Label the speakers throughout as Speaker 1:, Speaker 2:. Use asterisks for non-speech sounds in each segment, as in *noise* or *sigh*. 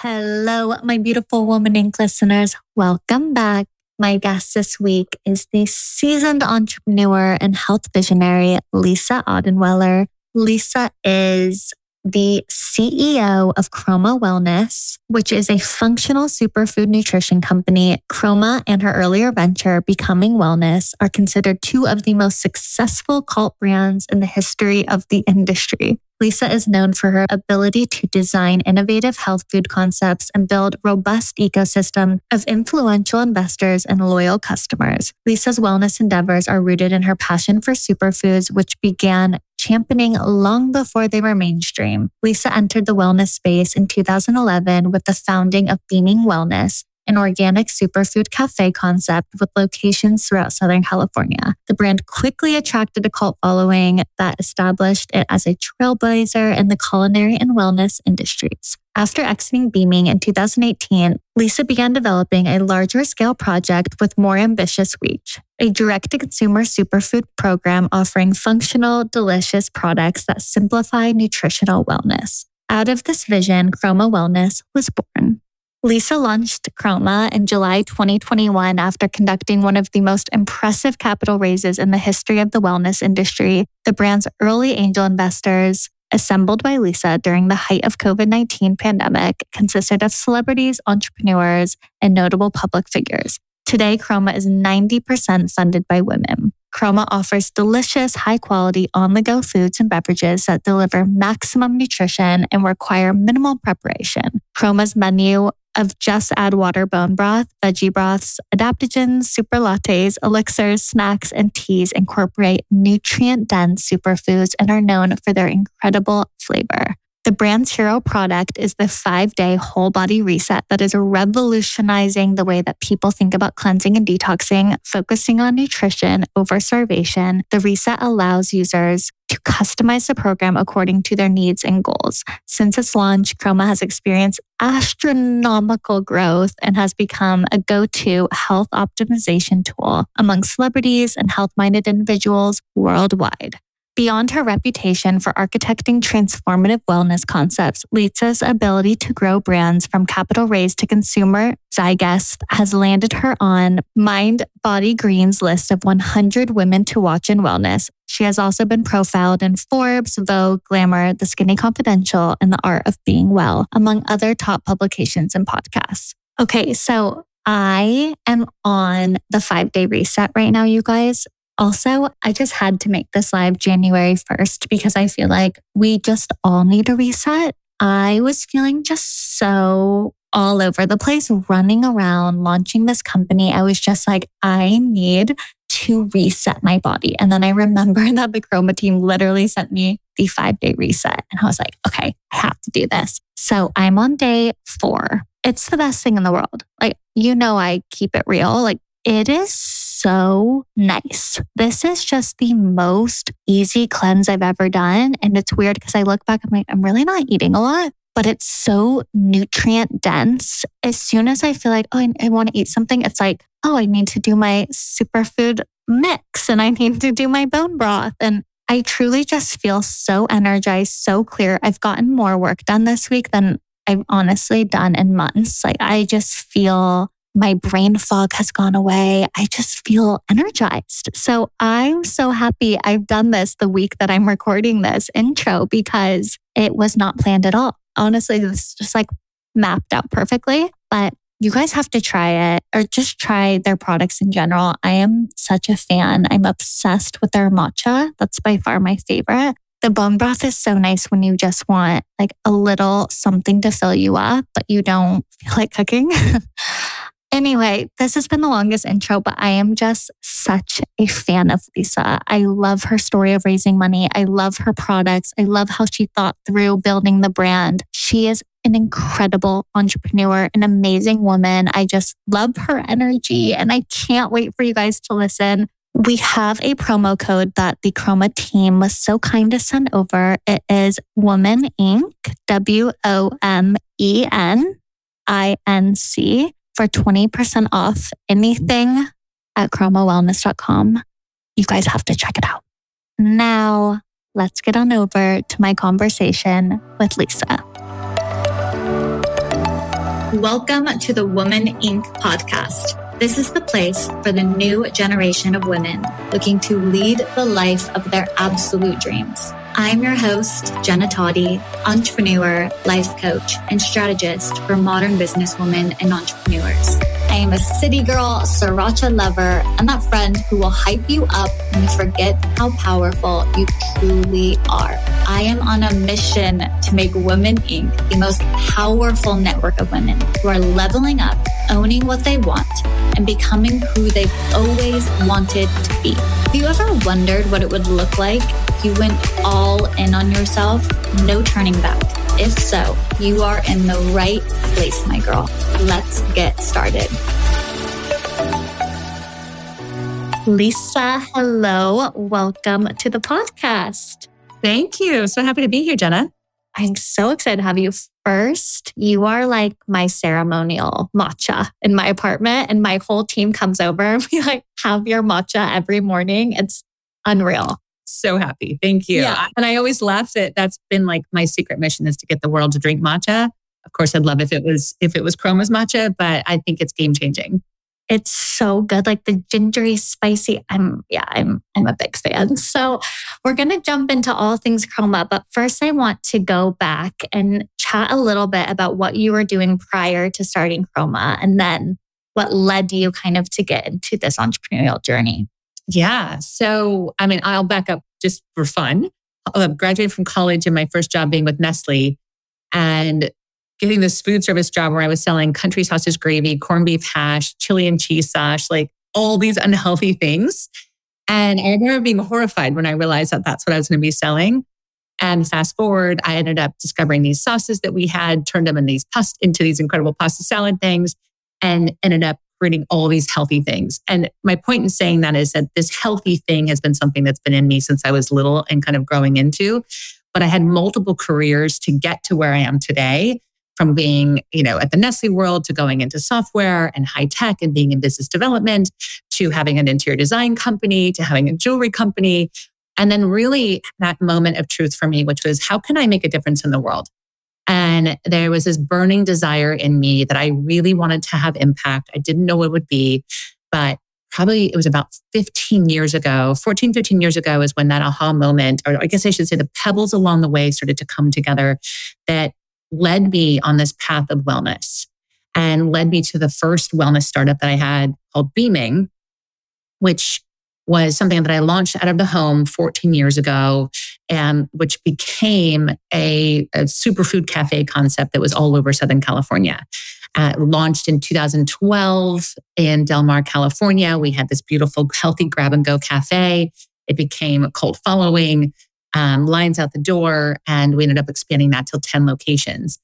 Speaker 1: Hello, my beautiful Women Inc. listeners. Welcome back. My guest this week is the seasoned entrepreneur and health visionary, Lisa Odenweller. Lisa is the CEO of Kroma Wellness, which is a functional superfood nutrition company. Kroma and her earlier venture, Beaming Wellness, are considered two of the most successful cult brands in the history of the industry. Lisa is known for her ability to design innovative health food concepts and build robust ecosystem of influential investors and loyal customers. Lisa's wellness endeavors are rooted in her passion for superfoods, which began championing long before they were mainstream. Lisa entered the wellness space in 2011 with the founding of Beaming Wellness, an organic superfood cafe concept with locations throughout Southern California. The brand quickly attracted a cult following that established it as a trailblazer in the culinary and wellness industries. After exiting Beaming in 2018, Lisa began developing a larger scale project with more ambitious reach, a direct to consumer superfood program offering functional, delicious products that simplify nutritional wellness. Out of this vision, Kroma Wellness was born. Lisa launched Kroma in July 2021 after conducting one of the most impressive capital raises in the history of the wellness industry. The brand's early angel investors, assembled by Lisa during the height of COVID-19 pandemic, consisted of celebrities, entrepreneurs, and notable public figures. Today, Kroma is 90% funded by women. Kroma offers delicious, high quality on the go foods and beverages that deliver maximum nutrition and require minimal preparation. Kroma's menu of just add water bone broth, veggie broths, adaptogens, super lattes, elixirs, snacks, and teas incorporate nutrient dense superfoods and are known for their incredible flavor. The brand's hero product is the five day whole body reset that is revolutionizing the way that people think about cleansing and detoxing, focusing on nutrition over starvation. The reset allows users to customize the program according to their needs and goals. Since its launch, Kroma has experienced astronomical growth and has become a go to health optimization tool among celebrities and health minded individuals worldwide. Beyond her reputation for architecting transformative wellness concepts, Lisa's ability to grow brands from capital raise to consumer zeitgeist has landed her on Mind Body Green's list of 100 women to watch in wellness. She has also been profiled in Forbes, Vogue, Glamour, The Skinny Confidential, and The Art of Being Well, among other top publications and podcasts. Okay, so I am on the five day reset right now, you guys. Also, I just had to make this live January 1st because I feel like we just all need a reset. I was feeling just so all over the place, running around, launching this company. I was just like, I need to reset my body. And then I remember *laughs* that the Kroma team literally sent me the five day reset. And I was like, okay, I have to do this. So I'm on day four. It's the best thing in the world. Like, you know, I keep it real. Like, it is so nice. This is just the most easy cleanse I've ever done. And it's weird because I look back, I'm like, I'm really not eating a lot, but it's so nutrient dense. As soon as I feel like, oh, I, I want to eat something, it's like, oh, I need to do my superfood mix and I need to do my bone broth. And I truly just feel so energized, so clear. I've gotten more work done this week than I've honestly done in months. Like I just feel my brain fog has gone away. I just feel energized. So I'm so happy I've done this the week that I'm recording this intro because it was not planned at all. Honestly, this just like mapped out perfectly, but you guys have to try it or just try their products in general. I am such a fan. I'm obsessed with their matcha. That's by far my favorite. The bone broth is so nice when you just want like a little something to fill you up, but you don't feel like cooking. *laughs* Anyway, this has been the longest intro, but I am just such a fan of Lisa. I love her story of raising money. I love her products. I love how she thought through building the brand. She is an incredible entrepreneur, an amazing woman. I just love her energy and I can't wait for you guys to listen. We have a promo code that the Kroma team was so kind to send over. It is Women Inc. W O M E N I N C for 20% off anything at kromawellness.com. You guys have to check it out. Now, let's get on over to my conversation with Lisa. Welcome to the Women Inc. podcast. This is the place for the new generation of women looking to lead the life of their absolute dreams. I'm your host, Jenna Toddy, entrepreneur, life coach, and strategist for modern businesswomen and entrepreneurs. I am a city girl, sriracha lover, and that friend who will hype you up when you forget how powerful you truly are. I am on a mission to make Women Inc. the most powerful network of women who are leveling up, owning what they want, and becoming who they've always wanted to be. Have you ever wondered what it would look like if you went all in on yourself? No turning back. If so, you are in the right place, my girl. Let's get started. Lisa, hello. Welcome to the podcast.
Speaker 2: Thank you. So happy to be here, Jenna.
Speaker 1: I'm so excited to have you. First, you are like my ceremonial matcha in my apartment, and my whole team comes over and *laughs* we like have your matcha every morning. It's unreal
Speaker 2: so happy. Thank you. Yeah. And I always laugh that that's been like my secret mission is to get the world to drink matcha. Of course, I'd love if it was if it was Kroma's matcha, but I think it's game changing.
Speaker 1: It's so good, like the gingery, spicy. I'm yeah, I'm I'm a big fan. So we're gonna jump into all things Kroma, but first I want to go back and chat a little bit about what you were doing prior to starting Kroma, and then what led you kind of to get into this entrepreneurial journey.
Speaker 2: Yeah. So, I mean, I'll back up just for fun. I graduated from college and my first job being with Nestle and getting this food service job where I was selling country sausage gravy, corned beef hash, chili and cheese sauce, like all these unhealthy things. And I remember being horrified when I realized that that's what I was going to be selling. And fast forward, I ended up discovering these sauces that we had, turned them in these past, into these incredible pasta salad things, and ended up creating all these healthy things. And my point in saying that is that this healthy thing has been something that's been in me since I was little and kind of growing into. But I had multiple careers to get to where I am today from being, you know, at the Nestle world to going into software and high tech and being in business development to having an interior design company to having a jewelry company. And then really that moment of truth for me, which was how can I make a difference in the world? And there was this burning desire in me that I really wanted to have impact. I didn't know what it would be, but probably it was about 15 years ago, 14, 15 years ago is when that aha moment, or I guess I should say the pebbles along the way started to come together that led me on this path of wellness and led me to the first wellness startup that I had called Beaming, which was something that I launched out of the home 14 years ago, and which became a, a superfood cafe concept that was all over Southern California. Uh, launched in 2012 in Del Mar, California. We had this beautiful, healthy grab and go cafe. It became a cult following, um, lines out the door, and we ended up expanding that till 10 locations.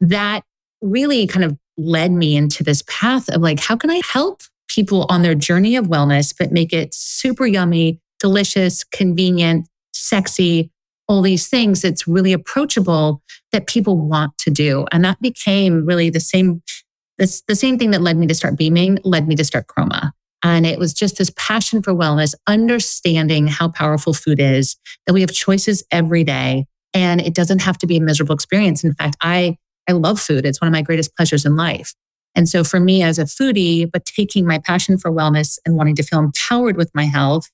Speaker 2: That really kind of led me into this path of like, how can I help people on their journey of wellness, but make it super yummy, delicious, convenient, sexy, all these things that's really approachable that people want to do. And that became really the same, this, the same thing that led me to start beaming, led me to start Kroma. And it was just this passion for wellness, understanding how powerful food is, that we have choices every day. And it doesn't have to be a miserable experience. In fact, I, I love food. It's one of my greatest pleasures in life. And so for me as a foodie, but taking my passion for wellness and wanting to feel empowered with my health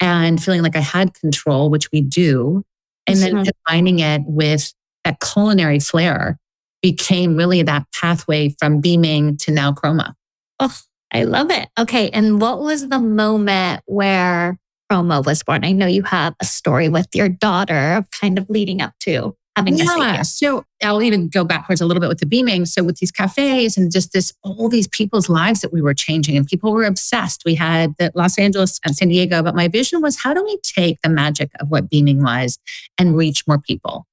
Speaker 2: and feeling like I had control, which we do, and then mm-hmm. combining it with that culinary flair became really that pathway from beaming to now Kroma.
Speaker 1: Oh, I love it. Okay. And what was the moment where Kroma was born? I know you have a story with your daughter kind of leading up to having yeah.
Speaker 2: So I'll even go backwards a little bit with the beaming. So with these cafes and just this, all these people's lives that we were changing and people were obsessed. We had the Los Angeles and San Diego, but my vision was how do we take the magic of what beaming was and reach more people?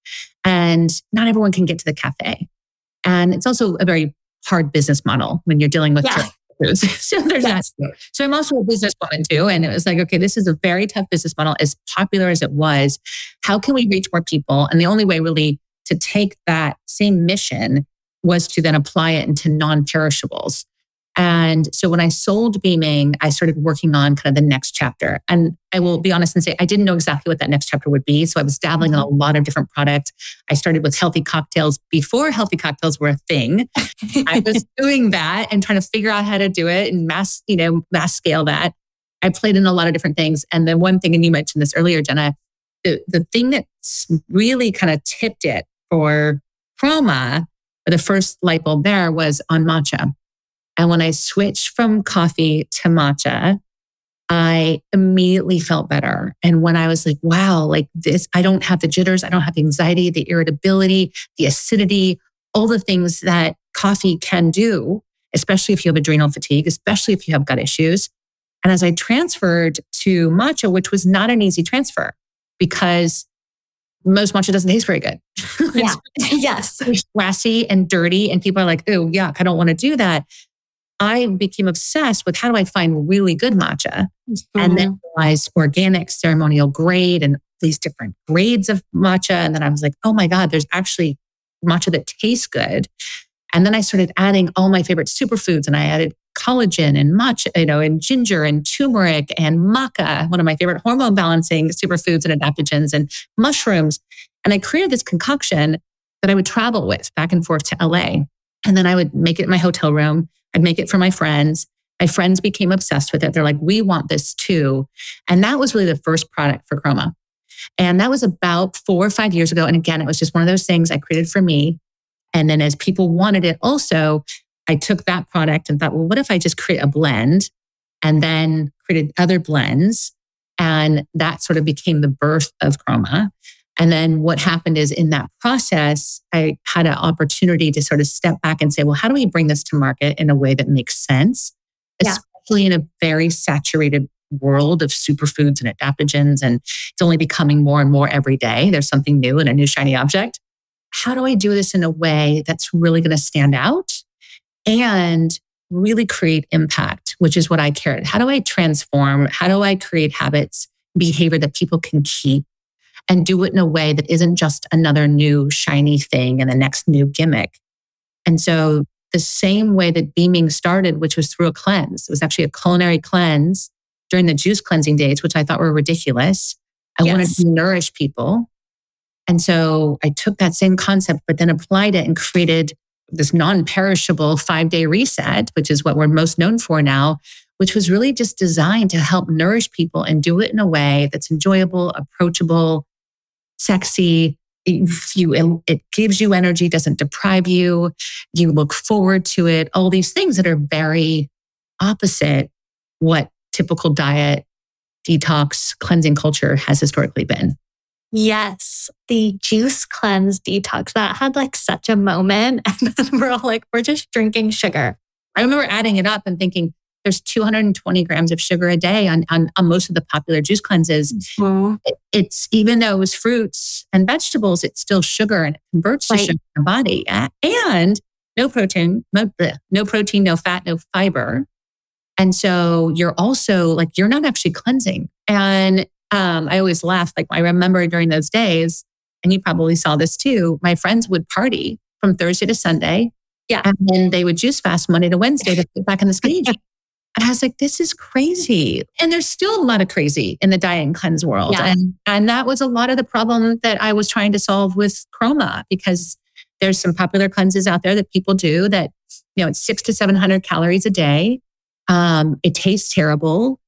Speaker 2: And not everyone can get to the cafe. And it's also a very hard business model when you're dealing with yeah. *laughs* so there's that. So I'm also a businesswoman too. And it was like, okay, this is a very tough business model. As popular as it was, how can we reach more people? And the only way really to take that same mission was to then apply it into non perishables. And so when I sold Beaming, I started working on kind of the next chapter. And I will be honest and say, I didn't know exactly what that next chapter would be. So I was dabbling in a mm-hmm. lot of different products. I started with healthy cocktails before healthy cocktails were a thing. *laughs* I was doing that and trying to figure out how to do it and mass, you know, mass scale that. I played in a lot of different things. And the one thing, and you mentioned this earlier, Jenna, the, the thing that really kind of tipped it for Kroma, the first light bulb there was on matcha. And when I switched from coffee to matcha, I immediately felt better. And when I was like, wow, like this, I don't have the jitters, I don't have the anxiety, the irritability, the acidity, all the things that coffee can do, especially if you have adrenal fatigue, especially if you have gut issues. And as I transferred to matcha, which was not an easy transfer because most matcha doesn't taste very good. *laughs*
Speaker 1: Yeah. *laughs* yes.
Speaker 2: It's grassy and dirty. And people are like, oh, yuck, I don't want to do that. I became obsessed with how do I find really good matcha mm-hmm. and then mm-hmm. realized organic ceremonial grade and these different grades of matcha. And then I was like, oh my God, there's actually matcha that tastes good. And then I started adding all my favorite superfoods and I added collagen and matcha, you know, and ginger and turmeric and maca, one of my favorite hormone balancing superfoods and adaptogens and mushrooms. And I created this concoction that I would travel with back and forth to LA. And then I would make it in my hotel room. I'd make it for my friends. My friends became obsessed with it. They're like, we want this too. And that was really the first product for Kroma. And that was about four or five years ago. And again, it was just one of those things I created for me. And then as people wanted it also, I took that product and thought, well, what if I just create a blend and then created other blends? And that sort of became the birth of Kroma. And then what happened is in that process, I had an opportunity to sort of step back and say, well, how do we bring this to market in a way that makes sense, yeah. especially in a very saturated world of superfoods and adaptogens? And it's only becoming more and more every day. There's something new and a new shiny object. How do I do this in a way that's really going to stand out and really create impact, which is what I care. How do I transform? How do I create habits, behavior that people can keep? And do it in a way that isn't just another new shiny thing and the next new gimmick. And so the same way that beaming started, which was through a cleanse, it was actually a culinary cleanse during the juice cleansing days, which I thought were ridiculous. I yes. wanted to nourish people. And so I took that same concept, but then applied it and created this non perishable five day reset, which is what we're most known for now, which was really just designed to help nourish people and do it in a way that's enjoyable, approachable, sexy. You, it gives you energy, doesn't deprive you. You look forward to it. All these things that are very opposite what typical diet, detox, cleansing culture has historically been.
Speaker 1: Yes, the juice cleanse detox that had like such a moment. *laughs* And then we're all like, we're just drinking sugar.
Speaker 2: I remember adding it up and thinking, there's 220 grams of sugar a day on, on, on most of the popular juice cleanses. Mm-hmm. It, it's even though it was fruits and vegetables, it's still sugar and it converts right. to sugar in the body. And no protein, no protein, no fat, no fiber. And so you're also like, you're not actually cleansing. And um, I always laugh. Like I remember during those days, and you probably saw this too, my friends would party from Thursday to Sunday.
Speaker 1: Yeah.
Speaker 2: And then they would juice fast Monday to Wednesday to *laughs* get back in the stage. And I was like, this is crazy. And there's still a lot of crazy in the diet and cleanse world. Yeah. And, and that was a lot of the problem that I was trying to solve with Kroma because there's some popular cleanses out there that people do that, you know, it's six to 700 calories a day. Um, it tastes terrible.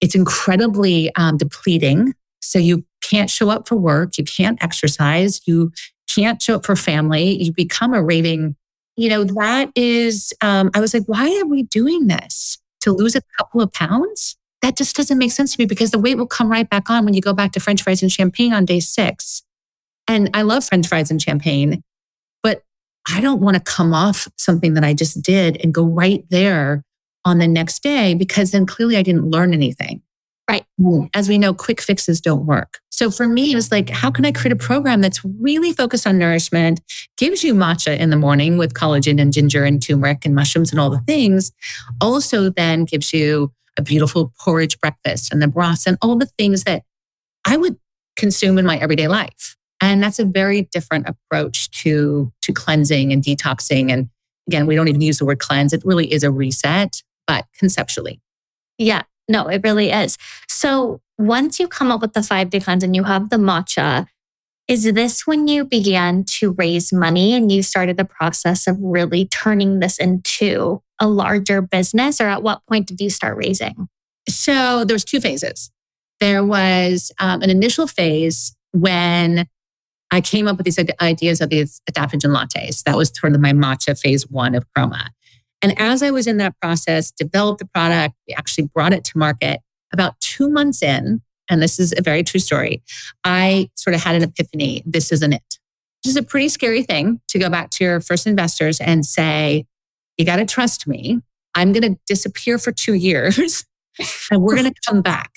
Speaker 2: It's incredibly um, depleting. So you can't show up for work. You can't exercise. You can't show up for family. You become a raving, you know, that is, um, I was like, why are we doing this? To lose a couple of pounds, that just doesn't make sense to me because the weight will come right back on when you go back to French fries and champagne on day six. And I love French fries and champagne, but I don't want to come off something that I just did and go right there on the next day because then clearly I didn't learn anything.
Speaker 1: Right. Hmm.
Speaker 2: As we know, quick fixes don't work. So for me, it was like, how can I create a program that's really focused on nourishment, gives you matcha in the morning with collagen and ginger and turmeric and mushrooms and all the things, also then gives you a beautiful porridge breakfast and the broths and all the things that I would consume in my everyday life. And that's a very different approach to, to cleansing and detoxing and again, we don't even use the word cleanse. It really is a reset, but conceptually.
Speaker 1: Yeah, no, it really is. So once you come up with the five day cleanse and you have the matcha, is this when you began to raise money and you started the process of really turning this into a larger business? Or at what point did you start raising?
Speaker 2: So there was two phases. There was um, an initial phase when I came up with these ideas of these adaptogen lattes. That was sort of my matcha phase one of Kroma. And as I was in that process, developed the product, we actually brought it to market. About two months in, and this is a very true story, I sort of had an epiphany. This isn't it. Which is a pretty scary thing to go back to your first investors and say, you got to trust me. I'm going to disappear for two years *laughs* and we're going to come back.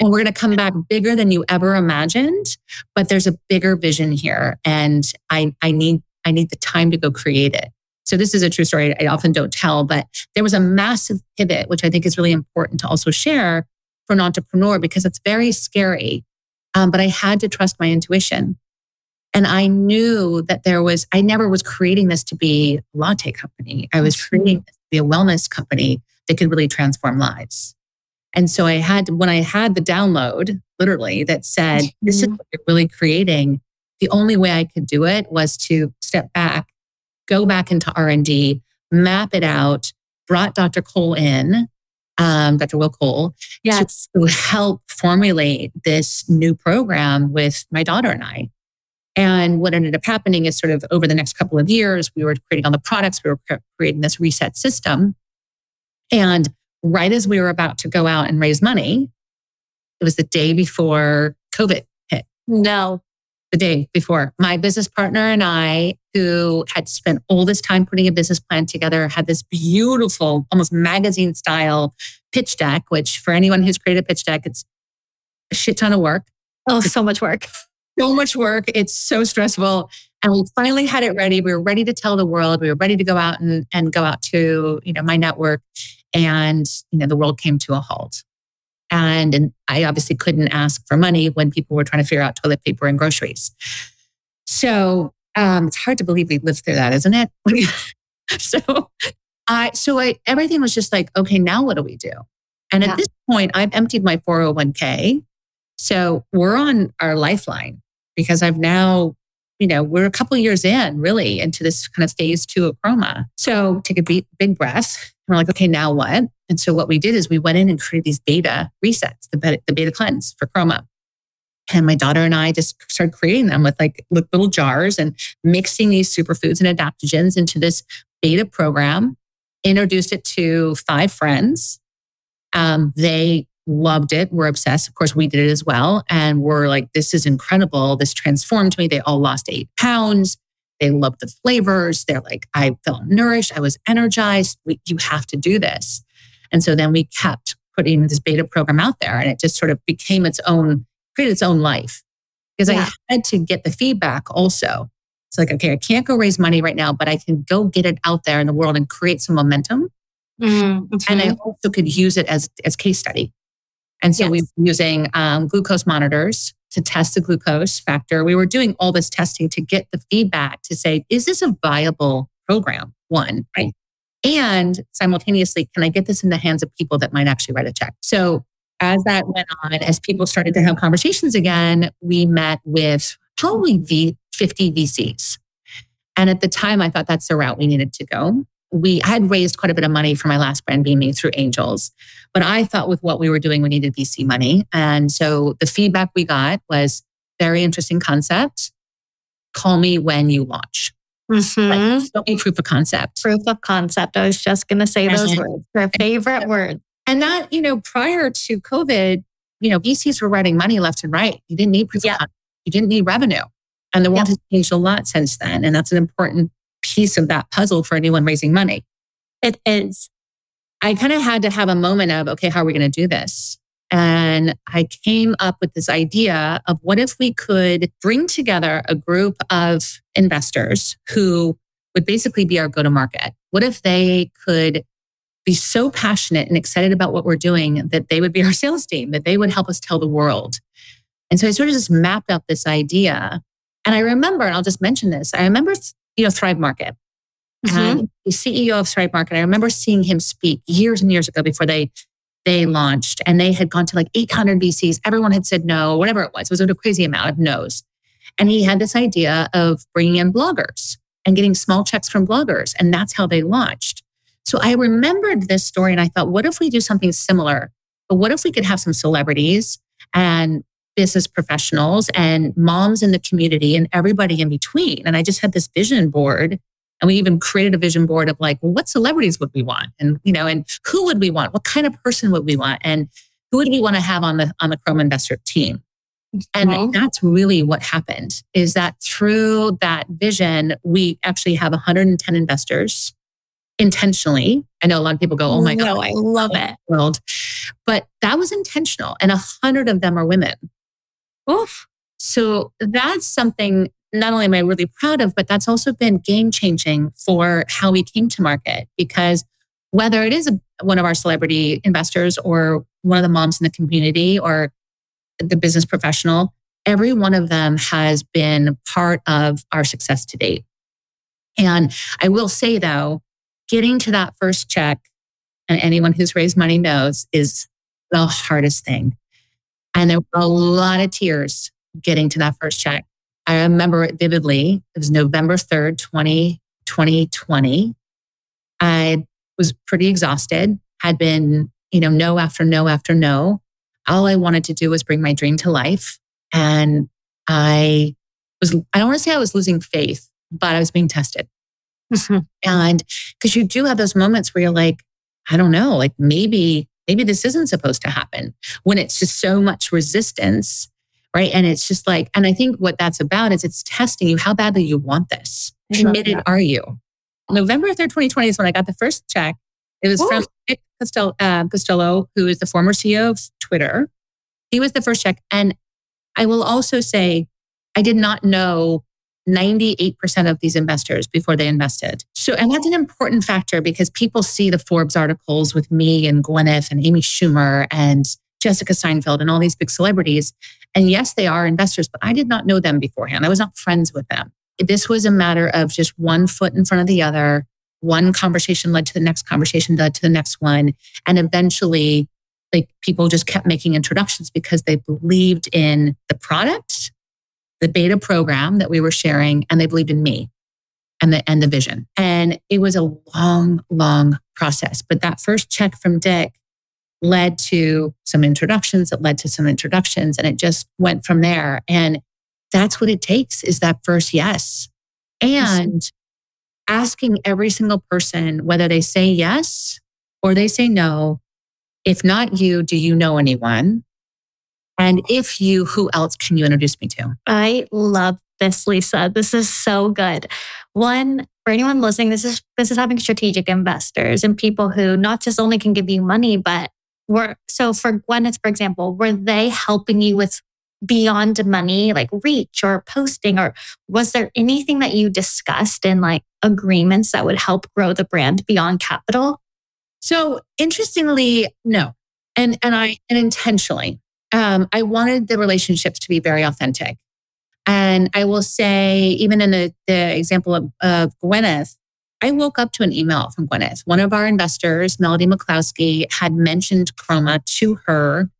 Speaker 2: And we're going to come back bigger than you ever imagined. But there's a bigger vision here. And I, I need, I need the time to go create it. So this is a true story I often don't tell, but there was a massive pivot, which I think is really important to also share for an entrepreneur because it's very scary. Um, but I had to trust my intuition. And I knew that there was, I never was creating this to be a latte company. I was creating this to be a wellness company that could really transform lives. And so I had, when I had the download, literally, that said, this is what you're really creating, the only way I could do it was to step back, go back into R&D, map it out, brought Dr. Cole in, um, Dr. Will Cole,
Speaker 1: yes.
Speaker 2: to help formulate this new program with my daughter and I. And what ended up happening is sort of over the next couple of years, we were creating all the products, we were creating this reset system. And right as we were about to go out and raise money, it was the day before COVID hit.
Speaker 1: No.
Speaker 2: The day before. My business partner and I, who had spent all this time putting a business plan together, had this beautiful, almost magazine style pitch deck, which for anyone who's created a pitch deck, it's a shit ton of work.
Speaker 1: Oh, so much work.
Speaker 2: So much work. It's so stressful. And we finally had it ready. We were ready to tell the world. We were ready to go out and, and go out to, you know, my network. And, you know, the world came to a halt. And, and I obviously couldn't ask for money when people were trying to figure out toilet paper and groceries. So um, it's hard to believe we lived through that, isn't it? *laughs* so I, so I, everything was just like, okay, now what do we do? And at this point, I've emptied my 401k. So we're on our lifeline because I've now, you know, we're a couple years in really into this kind of phase two of Kroma. So take a big, big breath. We're like, okay, now what? And so what we did is we went in and created these beta resets, the beta, the beta cleanse for Kroma. And my daughter and I just started creating them with like little jars and mixing these superfoods and adaptogens into this beta program. Introduced it to five friends. Um, they loved it. We're obsessed. Of course, we did it as well. And we're like, this is incredible. This transformed me. They all lost eight pounds. They loved the flavors. They're like, I felt nourished. I was energized. We, you have to do this. And so then we kept putting this beta program out there and it just sort of became its own, created its own life because yeah. I had to get the feedback also. It's like, okay, I can't go raise money right now, but I can go get it out there in the world and create some momentum. Mm-hmm. And I also could use it as, as case study. And so yes. we were using um, glucose monitors to test the glucose factor. We were doing all this testing to get the feedback to say, is this a viable program? One, right? And simultaneously, can I get this in the hands of people that might actually write a check? So as that went on, as people started to have conversations again, we met with probably v- 50 VCs. And at the time, I thought that's the route we needed to go we I had raised quite a bit of money for my last brand Beaming through angels but i thought with what we were doing we needed vc money and so the feedback we got was very interesting concept call me when you launch mm-hmm. like, proof of concept
Speaker 1: proof of concept i was just going to say those words her favorite word
Speaker 2: and that you know prior to covid you know vcs were writing money left and right you didn't need proof yeah. of concept you didn't need revenue and the world has changed a lot since then and that's an important piece of that puzzle for anyone raising money.
Speaker 1: It is.
Speaker 2: I kind of had to have a moment of, okay, how are we going to do this? And I came up with this idea of what if we could bring together a group of investors who would basically be our go to market? What if they could be so passionate and excited about what we're doing that they would be our *laughs* sales team, that they would help us tell the world? And so I sort of just mapped out this idea. And I remember, and I'll just mention this, I remember you know, Thrive Market. Mm-hmm. The CEO of Thrive Market, I remember seeing him speak years and years ago before they they launched and they had gone to like 800 VCs. Everyone had said no, whatever it was. It was a crazy amount of no's. And he had this idea of bringing in bloggers and getting small checks from bloggers. And that's how they launched. So I remembered this story and I thought, what if we do something similar? But what if we could have some celebrities and business professionals and moms in the community and everybody in between? And I just had this vision board and we even created a vision board of like, well, what celebrities would we want? And, you know, and who would we want? What kind of person would we want? And who would we want to have on the, on the Kroma investor team? And mm-hmm. that's really what happened is that through that vision, we actually have 110 investors intentionally. I know a lot of people go, Oh my no, God,
Speaker 1: I love it.
Speaker 2: World. But that was intentional. And a hundred of them are women. Oof. So that's something not only am I really proud of, but that's also been game changing for how we came to market because whether it is one of our celebrity investors or one of the moms in the community or the business professional, every one of them has been part of our success to date. And I will say though, getting to that first check, and anyone who's raised money knows, is the hardest thing. And there were a lot of tears getting to that first check. I remember it vividly. It was November 3rd, 20, 2020. I was pretty exhausted, had been, you know, no after no after no. All I wanted to do was bring my dream to life. And I was, I don't want to say I was losing faith, but I was being tested. Mm-hmm. And because you do have those moments where you're like, I don't know, like maybe, maybe this isn't supposed to happen when it's just so much resistance right? And it's just like, and I think what that's about is it's testing you. How badly you want this? Committed are you? November 3rd, 2020 is when I got the first check. It was Ooh. from Dick Costolo, uh, Costolo, who is the former CEO of Twitter. He was the first check. And I will also say, I did not know 98% of these investors before they invested. So, and that's an important factor because people see the Forbes articles with me and Gwyneth and Amy Schumer and Jessica Seinfeld and all these big celebrities. And yes, they are investors, but I did not know them beforehand. I was not friends with them. This was a matter of just one foot in front of the other. One conversation led to the next conversation, led to the next one. And eventually, like people just kept making introductions because they believed in the product, the beta program that we were sharing, and they believed in me and the and the vision. And it was a long, long process. But that first check from Dick led to some introductions that led to some introductions and it just went from there. And that's what it takes is that first yes. And asking every single person whether they say yes or they say no. If not you do you know anyone? And if you who else can you introduce me to?
Speaker 1: I love this lisa. This is so good. One for anyone listening this is this is having strategic investors and people who not just only can give you money but were so for Gwyneth, for example, were they helping you with beyond money, like reach or posting, or was there anything that you discussed in like agreements that would help grow the brand beyond capital?
Speaker 2: So interestingly, no. And and I and intentionally. Um, I wanted the relationships to be very authentic. And I will say, even in the, the example of, of Gwyneth, I woke up to an email from Gwyneth. One of our investors, Melody McCloskey, had mentioned Chroma to her.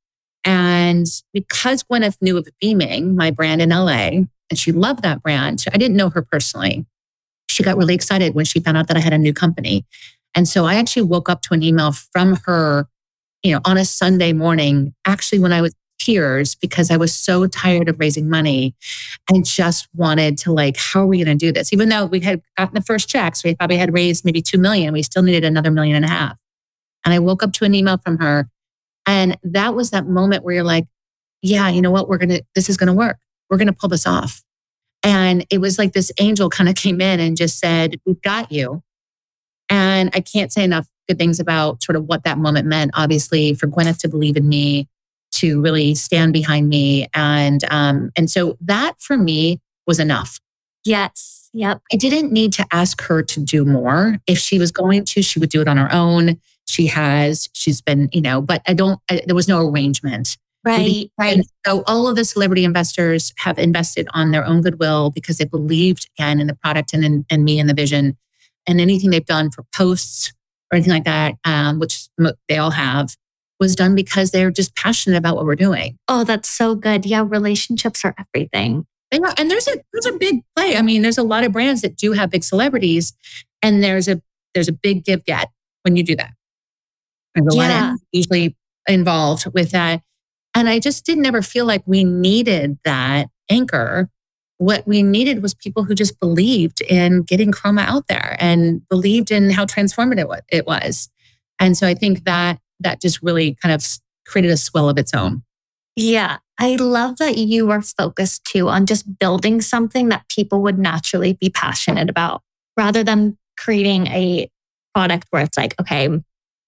Speaker 2: And because Gwyneth knew of Beaming, my brand in LA, and she loved that brand, I didn't know her personally. She got really excited when she found out that I had a new company. And so I actually woke up to an email from her, you know, on a Sunday morning, actually when I was tears because I was so tired of raising money and just wanted to like, how are we going to do this? Even though we had gotten the first checks, we probably had raised maybe 2 million. We still needed another million and a half. And I woke up to an email from her. And that was that moment where you're like, yeah, you know what? We're going to, this is going to work. We're going to pull this off. And it was like this angel kind of came in and just said, we've got you. And I can't say enough good things about sort of what that moment meant. Obviously, for Gwyneth to believe in me, to really stand behind me. And, um, and so that for me was enough.
Speaker 1: Yes. Yep.
Speaker 2: I didn't need to ask her to do more. If she was going to, she would do it on her own. She has, she's been, you know, but I don't, I, there was no arrangement.
Speaker 1: Right, right.
Speaker 2: And so all of the celebrity investors have invested on their own goodwill because they believed again in the product and in and me and the vision. and anything they've done for posts or anything like that, um, which they all have, was done because they're just passionate about what we're doing.
Speaker 1: Oh, that's so good. Yeah, relationships are everything.
Speaker 2: They are, and there's a there's a big play. I mean, there's a lot of brands that do have big celebrities, and there's a there's a big give get when you do that. There's a yeah. usually involved with that. And I just didn't ever feel like we needed that anchor. What we needed was people who just believed in getting Kroma out there and believed in how transformative it was. And so I think that that just really kind of created a swell of its own.
Speaker 1: Yeah. I love that you are focused too on just building something that people would naturally be passionate about rather than creating a product where it's like, okay,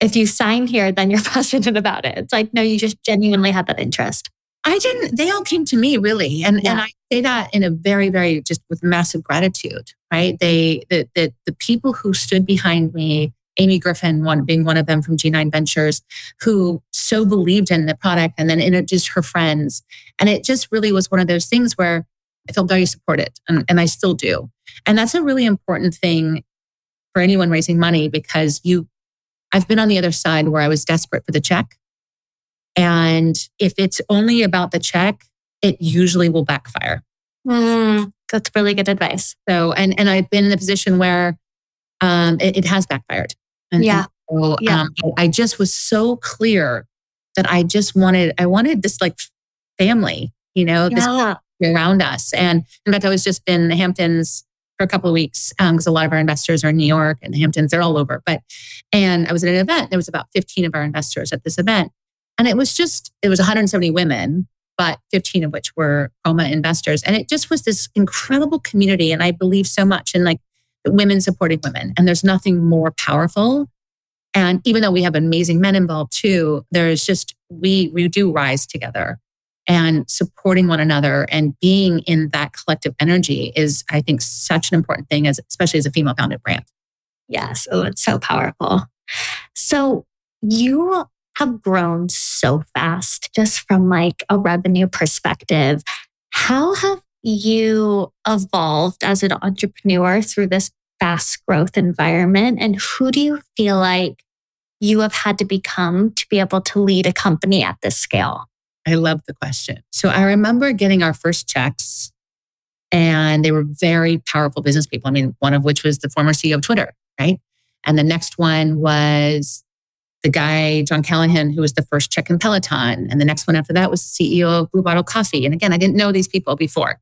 Speaker 1: if you sign here, then you're *laughs* passionate about it. It's like, no, you just genuinely had that interest.
Speaker 2: I didn't, they all came to me really. And, yeah. and I say that in a very, very just with massive gratitude, right? They, the, the, the people who stood behind me, Amy Griffin, one being one of them from G9 Ventures, who so believed in the product and then introduced her friends. And it just really was one of those things where I felt very supported and, and I still do. And that's a really important thing for anyone raising money because you I've been on the other side where I was desperate for the check. And if it's only about the check, it usually will backfire.
Speaker 1: Mm, that's really good advice.
Speaker 2: So, and and I've been in a position where um, it, it has backfired. And,
Speaker 1: yeah.
Speaker 2: And so, yeah. Um, I just was so clear that I just wanted, I wanted this like family, you know, yeah. this around us. And in fact, I was just in the Hamptons for a couple of weeks because um, a lot of our investors are in New York and the Hamptons, they're all over. But, and I was at an event, there was about 15 of our investors at this event. And it was just, it was 170 women, but 15 of which were Kroma investors. And it just was this incredible community. And I believe so much in like women supporting women. And there's nothing more powerful. And even though we have amazing men involved too, there's just, we, we do rise together and supporting one another and being in that collective energy is, I think, such an important thing, as especially as a female founded brand.
Speaker 1: Yes. Oh, it's so powerful. So you have grown so fast just from like a revenue perspective. How have you evolved as an entrepreneur through this fast growth environment? And who do you feel like you have had to become to be able to lead a company at this scale?
Speaker 2: I love the question. So I remember getting our first checks and they were very powerful business people. I mean, one of which was the former CEO of Twitter, right? And the next one was the guy, John Callahan, who was the first check in Peloton. And the next one after that was the CEO of Blue Bottle Coffee. And again, I didn't know these people before.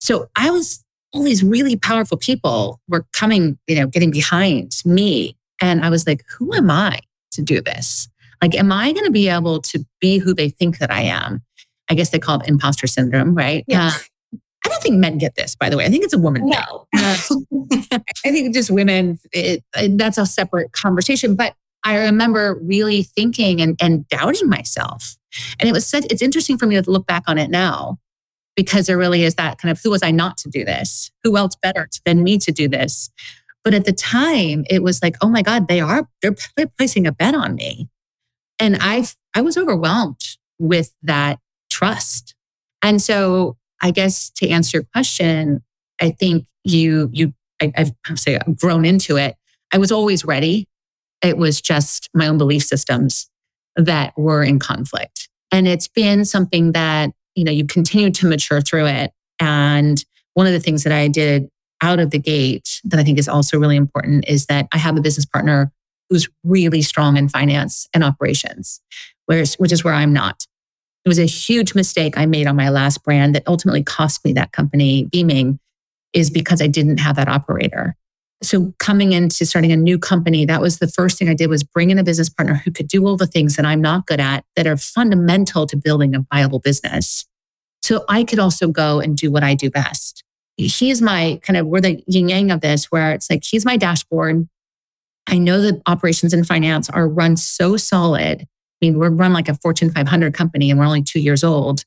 Speaker 2: So I was, all these really powerful people were coming, you know, getting behind me. And I was like, who am I to do this? Like, am I going to be able to be who they think that I am? I guess they call it imposter syndrome, right?
Speaker 1: Yeah.
Speaker 2: Uh, I don't think men get this, by the way. I think it's a woman.
Speaker 1: No.
Speaker 2: Uh, *laughs* I think just women, it, it, that's a separate conversation. But I remember really thinking and, and doubting myself. And it was such, it's interesting for me to look back on it now because there really is that kind of who was I not to do this? Who else better than me to do this? But at the time, it was like, oh my God, they are, they're, placing a bet on me. And I, I was overwhelmed with that trust. And so I guess to answer your question, I think you, you, I, I've say I've grown into it. I was always ready. It was just my own belief systems that were in conflict. And it's been something that, you know, you continue to mature through it. And one of the things that I did out of the gate that I think is also really important is that I have a business partner who's really strong in finance and operations, whereas, which is where I'm not. It was a huge mistake I made on my last brand that ultimately cost me that company, Beaming, is because I didn't have that operator. So coming into starting a new company, that was the first thing I did was bring in a business partner who could do all the things that I'm not good at that are fundamental to building a viable business. So I could also go and do what I do best. He's my kind of, we're the yin yang of this, where it's like, he's my dashboard. I know that operations and finance are run so solid. I mean, we're run like a Fortune 500 company and we're only two years old,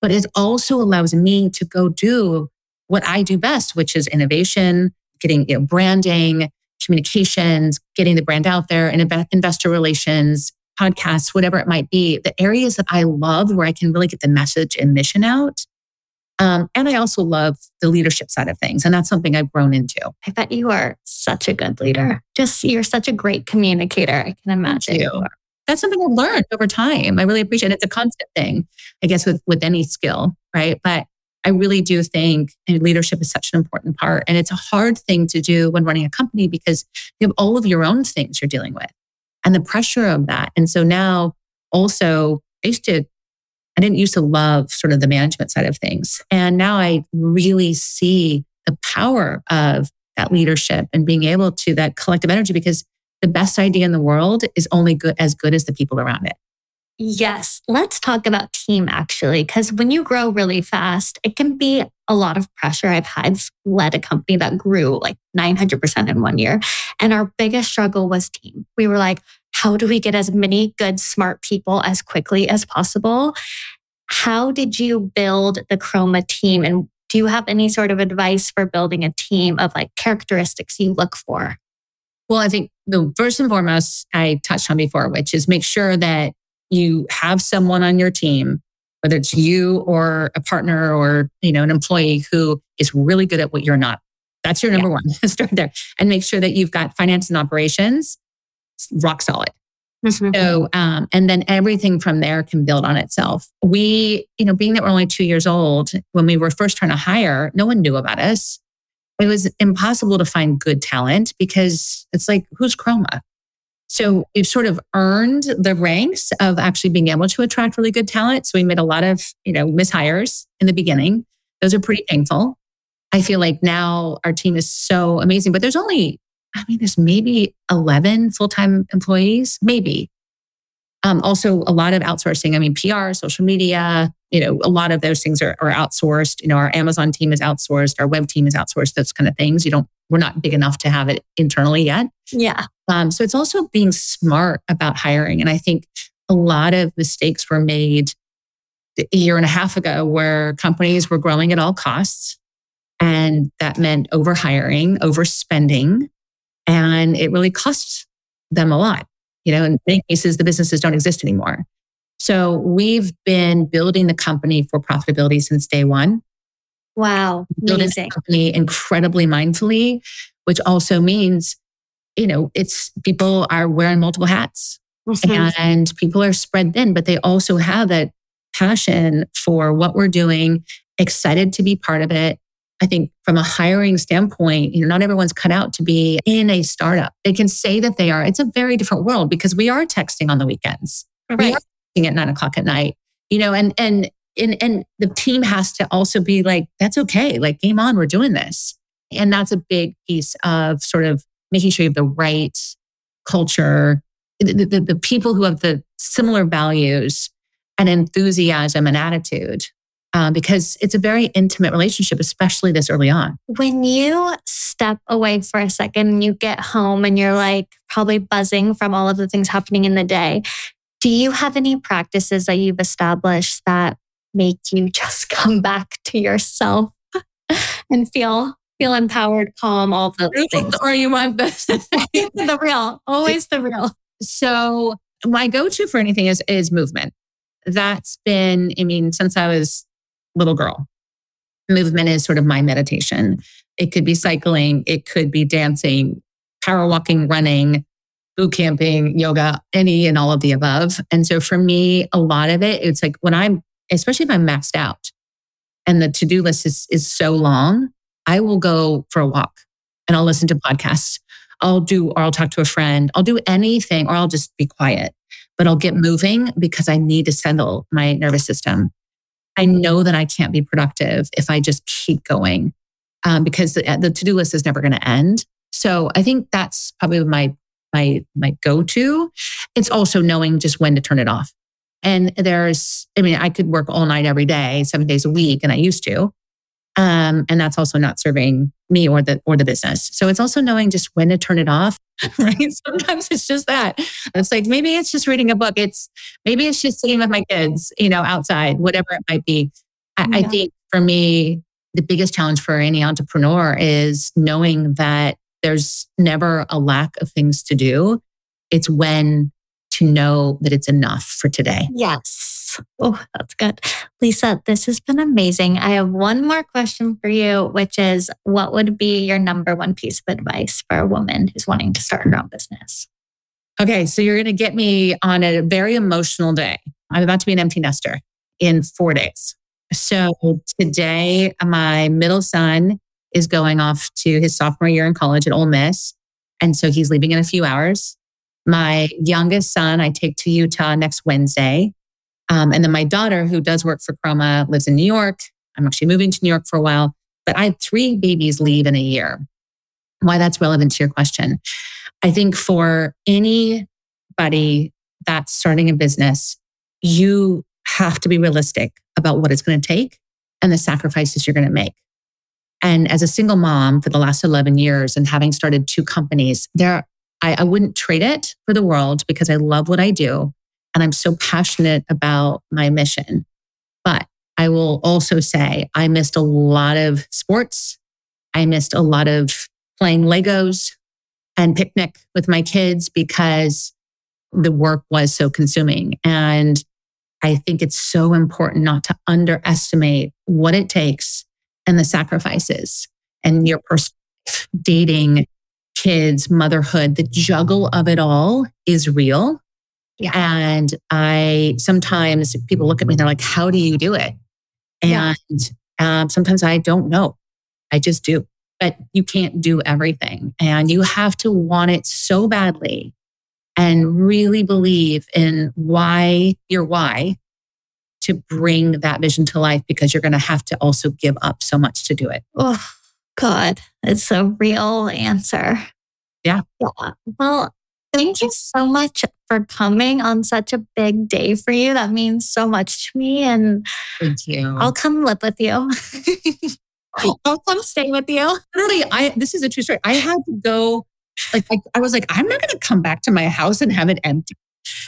Speaker 2: but it also allows me to go do what I do best, which is innovation, getting you know, branding, communications, getting the brand out there, and investor relations, podcasts, whatever it might be. The areas that I love where I can really get the message and mission out. Um, and I also love the leadership side of things. And that's something I've grown into.
Speaker 1: I bet you are such a good leader. Just you're such a great communicator. I can imagine.
Speaker 2: you. That's something I've learned over time. I really appreciate it. It's a constant thing, I guess, with, with any skill, right? But I really do think leadership is such an important part. And it's a hard thing to do when running a company because you have all of your own things you're dealing with and the pressure of that. And so now also, I used to, I didn't used to love sort of the management side of things. And now I really see the power of that leadership and being able to that collective energy because the best idea in the world is only good as good as the people around it.
Speaker 1: Yes. Let's talk about team actually, because when you grow really fast, it can be a lot of pressure. I've had led a company that grew like 900% in one year. And our biggest struggle was team. We were like, how do we get as many good, smart people as quickly as possible? How did you build the Kroma team? And do you have any sort of advice for building a team of like characteristics you look for?
Speaker 2: Well, I think the first and foremost I touched on before, which is make sure that you have someone on your team, whether it's you or a partner or, you know, an employee who is really good at what you're not. That's your number yeah. one. *laughs* Start there and make sure that you've got finance and operations rock solid. Mm-hmm. So, um, and then everything from there can build on itself. We, you know, being that we're only two years old, when we were first trying to hire, no one knew about us. It was impossible to find good talent because it's like, who's Kroma? So we've sort of earned the ranks of actually being able to attract really good talent. So we made a lot of, you know, mishires in the beginning. Those are pretty painful. I feel like now our team is so amazing, but there's only, I mean, there's maybe 11 full time employees, maybe. Um, also, a lot of outsourcing. I mean, PR, social media, you know, a lot of those things are, are outsourced. You know, our Amazon team is outsourced, our web team is outsourced, those kind of things. You don't, we're not big enough to have it internally yet.
Speaker 1: Yeah.
Speaker 2: Um, so it's also being smart about hiring. And I think a lot of mistakes were made a year and a half ago where companies were growing at all costs. And that meant overhiring, overspending, and it really cost them a lot. You know, in many cases, the businesses don't exist anymore. So we've been building the company for profitability since day one.
Speaker 1: Wow.
Speaker 2: Building the company incredibly mindfully, which also means, you know, it's people are wearing multiple hats mm-hmm. and people are spread thin, but they also have that passion for what we're doing, excited to be part of it, I think from a hiring standpoint, you know, not everyone's cut out to be in a startup. They can say that they are. It's a very different world because we are texting on the weekends. Right. We are texting at nine o'clock at night, you know, and, and, and, and the team has to also be like, that's okay. Like game on, we're doing this. And that's a big piece of sort of making sure you have the right culture, the, the, the people who have the similar values and enthusiasm and attitude uh, because it's a very intimate relationship, especially this early on.
Speaker 1: When you step away for a second and you get home and you're like probably buzzing from all of the things happening in the day, do you have any practices that you've established that make you just *laughs* come back to yourself *laughs* and feel feel empowered, calm, all those things?
Speaker 2: Or you want the, *laughs*
Speaker 1: the real, always the real.
Speaker 2: So my go-to for anything is is movement. That's been, I mean, since I was little girl. Movement is sort of my meditation. It could be cycling, it could be dancing, power walking, running, boot camping, yoga, any and all of the above. And so for me, a lot of it, it's like when I'm, especially if I'm maxed out and the to do list is, is so long, I will go for a walk and I'll listen to podcasts. I'll do, or I'll talk to a friend. I'll do anything, or I'll just be quiet, but I'll get moving because I need to settle my nervous system. I know that I can't be productive if I just keep going um, because the, the to do list is never going to end. So I think that's probably my my my go to. It's also knowing just when to turn it off. And there's, I mean, I could work all night every day, seven days a week, and I used to. Um, and that's also not serving me or the or the business. So it's also knowing just when to turn it off. *laughs* Right. Sometimes it's just that. It's like maybe it's just reading a book. It's maybe it's just sitting with my kids, you know, outside, whatever it might be. I, yeah. I think for me, the biggest challenge for any entrepreneur is knowing that there's never a lack of things to do. It's when to know that it's enough for today.
Speaker 1: Yes. Oh, that's good. Lisa, this has been amazing. I have one more question for you, which is what would be your number one piece of advice for a woman who's wanting to start her own business?
Speaker 2: Okay, so you're going to get me on a very emotional day. I'm about to be an empty nester in four days. So today, my middle son is going off to his sophomore year in college at Ole Miss. And so he's leaving in a few hours. My youngest son, I take to Utah next Wednesday. Um, and then my daughter, who does work for Kroma, lives in New York. I'm actually moving to New York for a while, but I had three babies leave in a year. Why that's relevant to your question. I think for anybody that's starting a business, you have to be realistic about what it's going to take and the sacrifices you're going to make. And as a single mom for the last 11 years and having started two companies, there I, I wouldn't trade it for the world because I love what I do. And I'm so passionate about my mission. But I will also say I missed a lot of sports. I missed a lot of playing Legos and picnic with my kids because the work was so consuming. And I think it's so important not to underestimate what it takes and the sacrifices and your personal dating, kids, motherhood, the juggle of it all is real. Yeah. And I sometimes people look at me and they're like, how do you do it? And yeah. um, sometimes I don't know. I just do. But you can't do everything. And you have to want it so badly and really believe in why your why to bring that vision to life because you're going to have to also give up so much to do it.
Speaker 1: Oh, God, it's a real answer.
Speaker 2: Yeah.
Speaker 1: yeah. Well, thank you so much for coming on such a big day for you. That means so much to me. And
Speaker 2: thank you.
Speaker 1: I'll come live with you. Oh. *laughs* I'll come stay with you.
Speaker 2: Literally, I this is a true story. I had to go like I, I was like, I'm not gonna come back to my house and have it empty.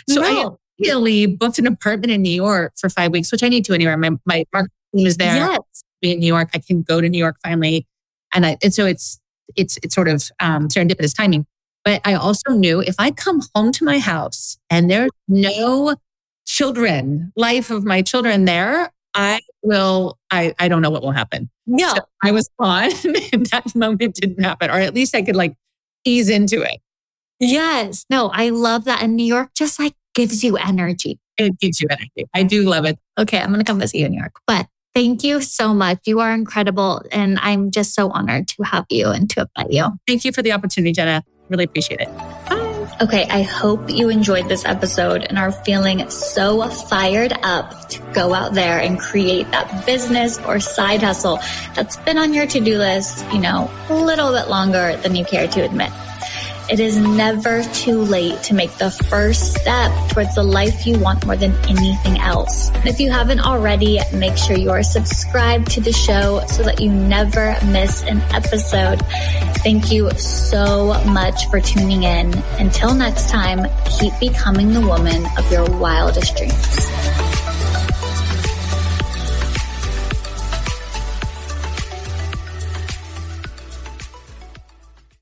Speaker 2: So no. I immediately booked an apartment in New York for five weeks, which I need to anywhere. My my marketing team is there.
Speaker 1: Yes.
Speaker 2: Be in New York. I can go to New York finally. And I and so it's it's it's sort of um, serendipitous timing. But I also knew if I come home to my house and there's no children, life of my children there, I will, I, I don't know what will happen.
Speaker 1: Yeah. So
Speaker 2: I was on *laughs* and that moment didn't happen, or at least I could like ease into it.
Speaker 1: Yes. No, I love that. And New York just like gives you energy.
Speaker 2: It gives you energy. I do love it.
Speaker 1: Okay. I'm going to come visit you in New York. But Thank you so much. You are incredible. And I'm just so honored to have you and to invite you.
Speaker 2: Thank you for the opportunity, Jenna. Really appreciate it.
Speaker 1: Bye. Okay, I hope you enjoyed this episode and are feeling so fired up to go out there and create that business or side hustle that's been on your to do list, you know, a little bit longer than you care to admit. It is never too late to make the first step towards the life you want more than anything else. If you haven't already, make sure you are subscribed to the show so that you never miss an episode. Thank you so much for tuning in. Until next time, keep becoming the woman of your wildest dreams.